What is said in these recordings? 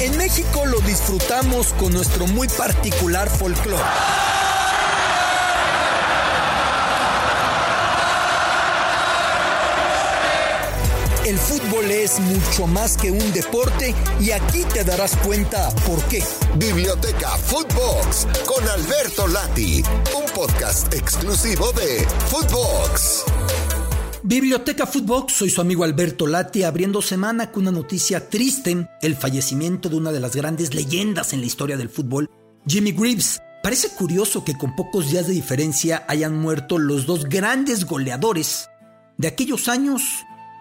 En México lo disfrutamos con nuestro muy particular folclore. El fútbol es mucho más que un deporte y aquí te darás cuenta por qué. Biblioteca Footbox con Alberto Lati, un podcast exclusivo de Footbox. Biblioteca Footbox, soy su amigo Alberto Lati, abriendo semana con una noticia triste, el fallecimiento de una de las grandes leyendas en la historia del fútbol, Jimmy Greaves. Parece curioso que con pocos días de diferencia hayan muerto los dos grandes goleadores de aquellos años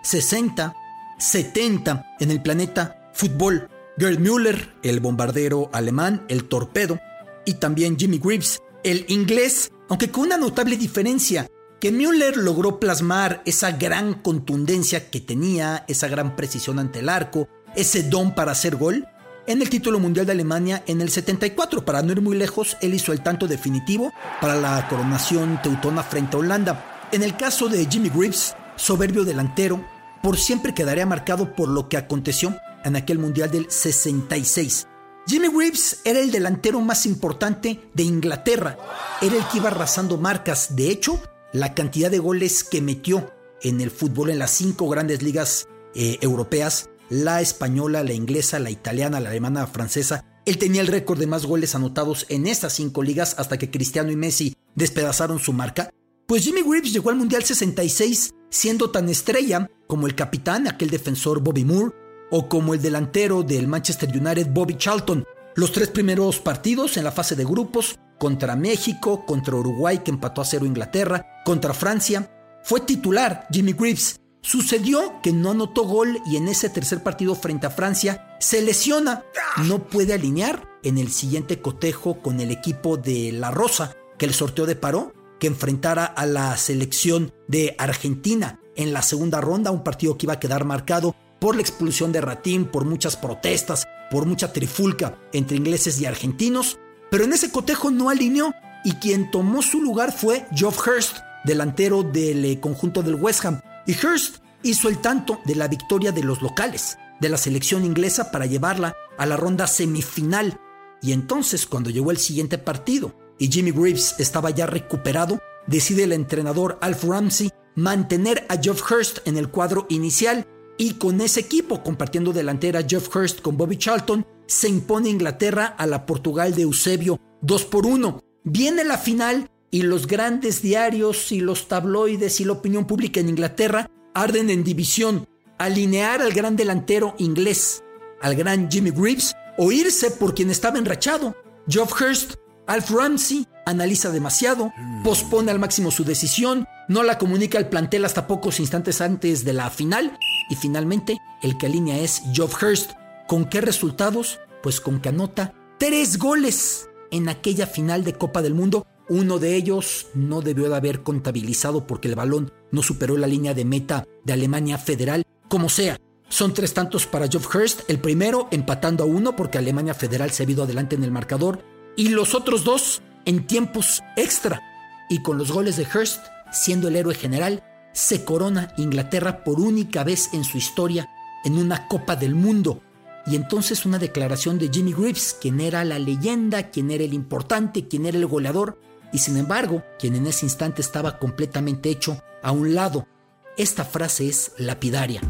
60, 70 en el planeta fútbol. Gerd Müller, el bombardero alemán, el torpedo, y también Jimmy Greaves, el inglés, aunque con una notable diferencia que Müller logró plasmar esa gran contundencia que tenía, esa gran precisión ante el arco, ese don para hacer gol, en el título mundial de Alemania en el 74. Para no ir muy lejos, él hizo el tanto definitivo para la coronación teutona frente a Holanda. En el caso de Jimmy Greaves, soberbio delantero, por siempre quedaría marcado por lo que aconteció en aquel mundial del 66. Jimmy Greaves era el delantero más importante de Inglaterra, era el que iba arrasando marcas, de hecho, la cantidad de goles que metió en el fútbol en las cinco grandes ligas eh, europeas, la española, la inglesa, la italiana, la alemana, la francesa. Él tenía el récord de más goles anotados en estas cinco ligas hasta que Cristiano y Messi despedazaron su marca. Pues Jimmy Greaves llegó al Mundial 66 siendo tan estrella como el capitán, aquel defensor Bobby Moore, o como el delantero del Manchester United Bobby Charlton. Los tres primeros partidos en la fase de grupos contra México, contra Uruguay que empató a cero Inglaterra, contra Francia. Fue titular Jimmy Greaves. Sucedió que no anotó gol y en ese tercer partido frente a Francia se lesiona. No puede alinear en el siguiente cotejo con el equipo de La Rosa que el sorteo de paró que enfrentara a la selección de Argentina en la segunda ronda, un partido que iba a quedar marcado por la expulsión de Ratín, por muchas protestas, por mucha trifulca entre ingleses y argentinos, pero en ese cotejo no alineó y quien tomó su lugar fue Geoff Hurst, delantero del eh, conjunto del West Ham. Y Hurst hizo el tanto de la victoria de los locales, de la selección inglesa para llevarla a la ronda semifinal. Y entonces cuando llegó el siguiente partido y Jimmy Greaves estaba ya recuperado, decide el entrenador Alf Ramsey mantener a Geoff Hurst en el cuadro inicial y con ese equipo, compartiendo delantera Jeff Hurst con Bobby Charlton, se impone Inglaterra a la Portugal de Eusebio 2 por 1. Viene la final y los grandes diarios y los tabloides y la opinión pública en Inglaterra arden en división, alinear al gran delantero inglés, al gran Jimmy Greaves, o irse por quien estaba enrachado. Geoff Hurst, Alf Ramsey, analiza demasiado, pospone al máximo su decisión, no la comunica al plantel hasta pocos instantes antes de la final y finalmente el que alinea es Geoff Hurst. ¿Con qué resultados? Pues con que anota tres goles en aquella final de Copa del Mundo. Uno de ellos no debió de haber contabilizado porque el balón no superó la línea de meta de Alemania Federal. Como sea, son tres tantos para Geoff Hurst. El primero empatando a uno porque Alemania Federal se ha ido adelante en el marcador. Y los otros dos en tiempos extra. Y con los goles de Hurst siendo el héroe general, se corona Inglaterra por única vez en su historia en una Copa del Mundo. Y entonces una declaración de Jimmy Greaves, quien era la leyenda, quien era el importante, quien era el goleador, y sin embargo, quien en ese instante estaba completamente hecho a un lado. Esta frase es lapidaria.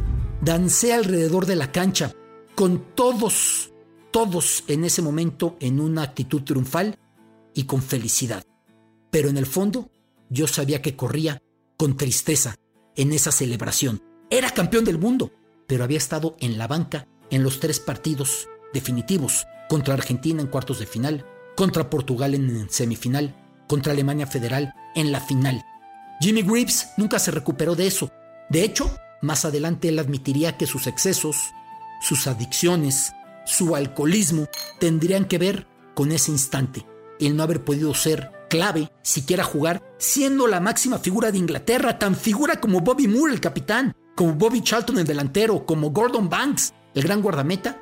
Dancé alrededor de la cancha, con todos, todos en ese momento en una actitud triunfal y con felicidad. Pero en el fondo yo sabía que corría con tristeza en esa celebración. Era campeón del mundo, pero había estado en la banca en los tres partidos definitivos, contra Argentina en cuartos de final, contra Portugal en semifinal, contra Alemania Federal en la final. Jimmy Greaves nunca se recuperó de eso. De hecho, más adelante él admitiría que sus excesos, sus adicciones, su alcoholismo tendrían que ver con ese instante, el no haber podido ser clave, siquiera jugar, siendo la máxima figura de Inglaterra, tan figura como Bobby Moore, el capitán, como Bobby Charlton, el delantero, como Gordon Banks, el gran guardameta,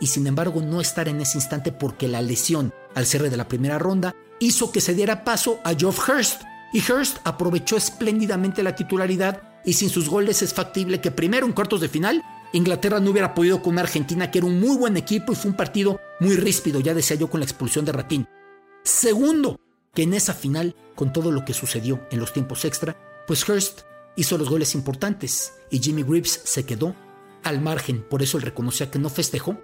y sin embargo no estar en ese instante porque la lesión al cierre de la primera ronda hizo que se diera paso a Geoff Hurst, y Hurst aprovechó espléndidamente la titularidad y sin sus goles es factible que primero en cuartos de final Inglaterra no hubiera podido con Argentina que era un muy buen equipo y fue un partido muy ríspido, ya decía yo con la expulsión de Ratín. Segundo, que en esa final, con todo lo que sucedió en los tiempos extra, pues Hurst hizo los goles importantes y Jimmy Greaves se quedó al margen, por eso él reconocía que no festejó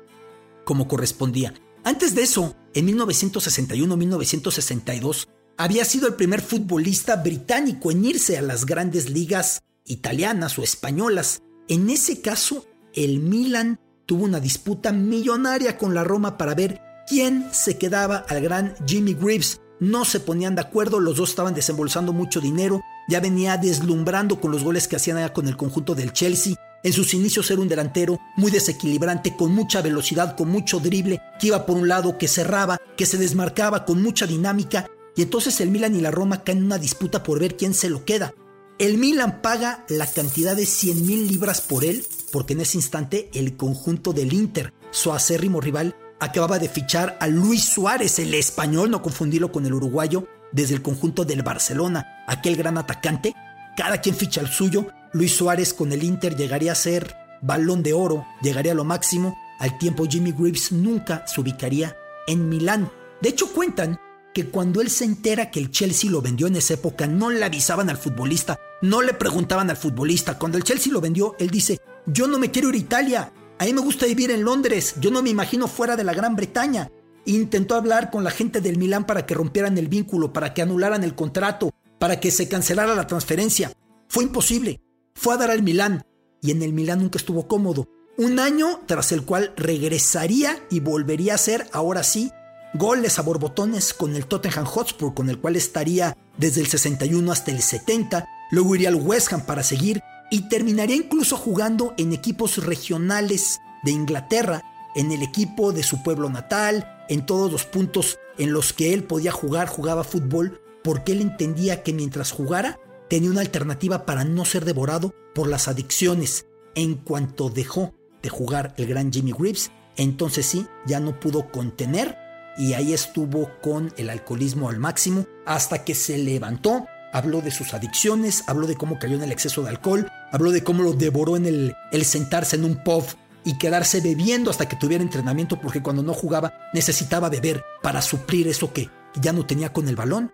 como correspondía. Antes de eso, en 1961-1962, había sido el primer futbolista británico en irse a las grandes ligas italianas o españolas. En ese caso, el Milan tuvo una disputa millonaria con la Roma para ver quién se quedaba al gran Jimmy Greaves, no se ponían de acuerdo, los dos estaban desembolsando mucho dinero, ya venía deslumbrando con los goles que hacían con el conjunto del Chelsea. En sus inicios era un delantero muy desequilibrante, con mucha velocidad, con mucho drible, que iba por un lado, que cerraba, que se desmarcaba con mucha dinámica. Y entonces el Milan y la Roma caen en una disputa por ver quién se lo queda. El Milan paga la cantidad de 100 mil libras por él, porque en ese instante el conjunto del Inter, su acérrimo rival, acababa de fichar a Luis Suárez, el español, no confundirlo con el uruguayo, desde el conjunto del Barcelona, aquel gran atacante. Cada quien ficha el suyo. Luis Suárez con el Inter llegaría a ser balón de oro, llegaría a lo máximo. Al tiempo Jimmy Greaves nunca se ubicaría en Milán. De hecho cuentan que cuando él se entera que el Chelsea lo vendió en esa época, no le avisaban al futbolista, no le preguntaban al futbolista. Cuando el Chelsea lo vendió, él dice, yo no me quiero ir a Italia, a mí me gusta vivir en Londres, yo no me imagino fuera de la Gran Bretaña. Intentó hablar con la gente del Milán para que rompieran el vínculo, para que anularan el contrato, para que se cancelara la transferencia. Fue imposible. Fue a dar al Milán y en el Milán nunca estuvo cómodo. Un año tras el cual regresaría y volvería a ser, ahora sí, goles a borbotones con el Tottenham Hotspur, con el cual estaría desde el 61 hasta el 70. Luego iría al West Ham para seguir y terminaría incluso jugando en equipos regionales de Inglaterra, en el equipo de su pueblo natal, en todos los puntos en los que él podía jugar, jugaba fútbol, porque él entendía que mientras jugara tenía una alternativa para no ser devorado por las adicciones. En cuanto dejó de jugar el gran Jimmy Greaves, entonces sí, ya no pudo contener y ahí estuvo con el alcoholismo al máximo hasta que se levantó habló de sus adicciones, habló de cómo cayó en el exceso de alcohol, habló de cómo lo devoró en el, sentarse en un pub y quedarse bebiendo hasta que tuviera entrenamiento porque cuando no jugaba necesitaba beber para suplir eso que ya no tenía con el balón.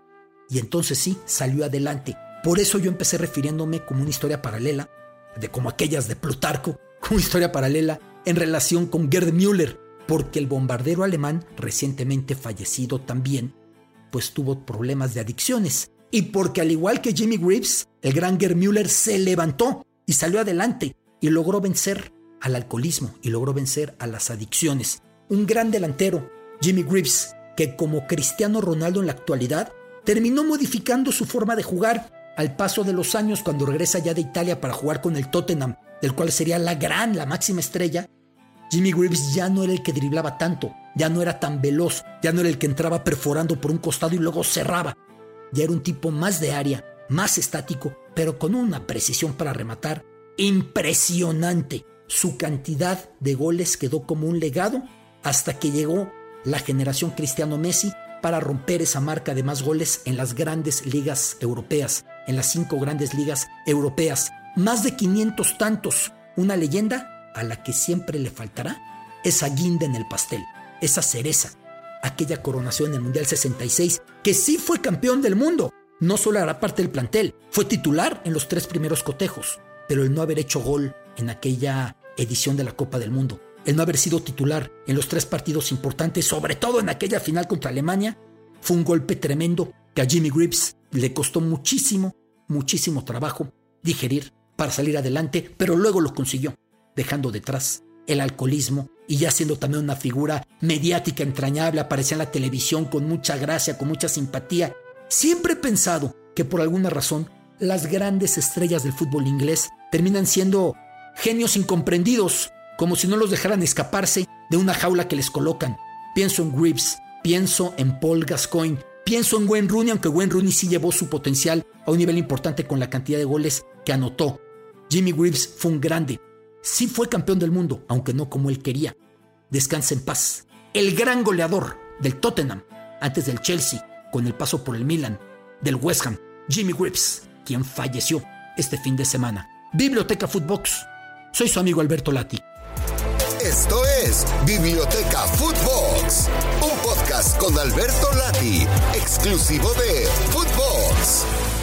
Y entonces sí, salió adelante. Por eso yo empecé refiriéndome como una historia paralela, de como aquellas de Plutarco, como una historia paralela en relación con Gerd Müller, porque el bombardero alemán, recientemente fallecido también, pues tuvo problemas de adicciones y porque al igual que Jimmy Greaves, el gran Gerd Müller se levantó y salió adelante y logró vencer al alcoholismo y logró vencer a las adicciones. Un gran delantero, Jimmy Greaves, que como Cristiano Ronaldo en la actualidad, terminó modificando su forma de jugar al paso de los años cuando regresa ya de Italia para jugar con el Tottenham, del cual sería la gran, la máxima estrella. Jimmy Greaves ya no era el que driblaba tanto, ya no era tan veloz, ya no era el que entraba perforando por un costado y luego cerraba. Ya era un tipo más de área, más estático, pero con una precisión para rematar impresionante. Su cantidad de goles quedó como un legado hasta que llegó la generación Cristiano Messi para romper esa marca de más goles en las grandes ligas europeas, en las cinco grandes ligas europeas. Más de 500 tantos, una leyenda a la que siempre le faltará esa guinda en el pastel, esa cereza aquella coronación en el Mundial 66, que sí fue campeón del mundo. No solo era parte del plantel, fue titular en los tres primeros cotejos, pero el no haber hecho gol en aquella edición de la Copa del Mundo, el no haber sido titular en los tres partidos importantes, sobre todo en aquella final contra Alemania, fue un golpe tremendo que a Jimmy Greaves le costó muchísimo, muchísimo trabajo digerir para salir adelante, pero luego lo consiguió, dejando detrás el alcoholismo y ya siendo también una figura mediática entrañable, aparecía en la televisión con mucha gracia, con mucha simpatía. Siempre he pensado que por alguna razón las grandes estrellas del fútbol inglés terminan siendo genios incomprendidos, como si no los dejaran escaparse de una jaula que les colocan. Pienso en Greaves, Pienso en Paul Gascoigne. Pienso en Wayne Rooney, aunque Wayne Rooney sí llevó su potencial a un nivel importante con la cantidad de goles que anotó. Jimmy Greaves fue un grande. Sí fue campeón del mundo, aunque no como él quería. Descansa en paz. El gran goleador del Tottenham, antes del Chelsea, con el paso por el Milan, del West Ham, Jimmy Greaves, quien falleció este fin de semana. Biblioteca Footbox. Soy su amigo Alberto Lati. Esto es Biblioteca Footbox, un podcast con Alberto Lati, exclusivo de Footbox.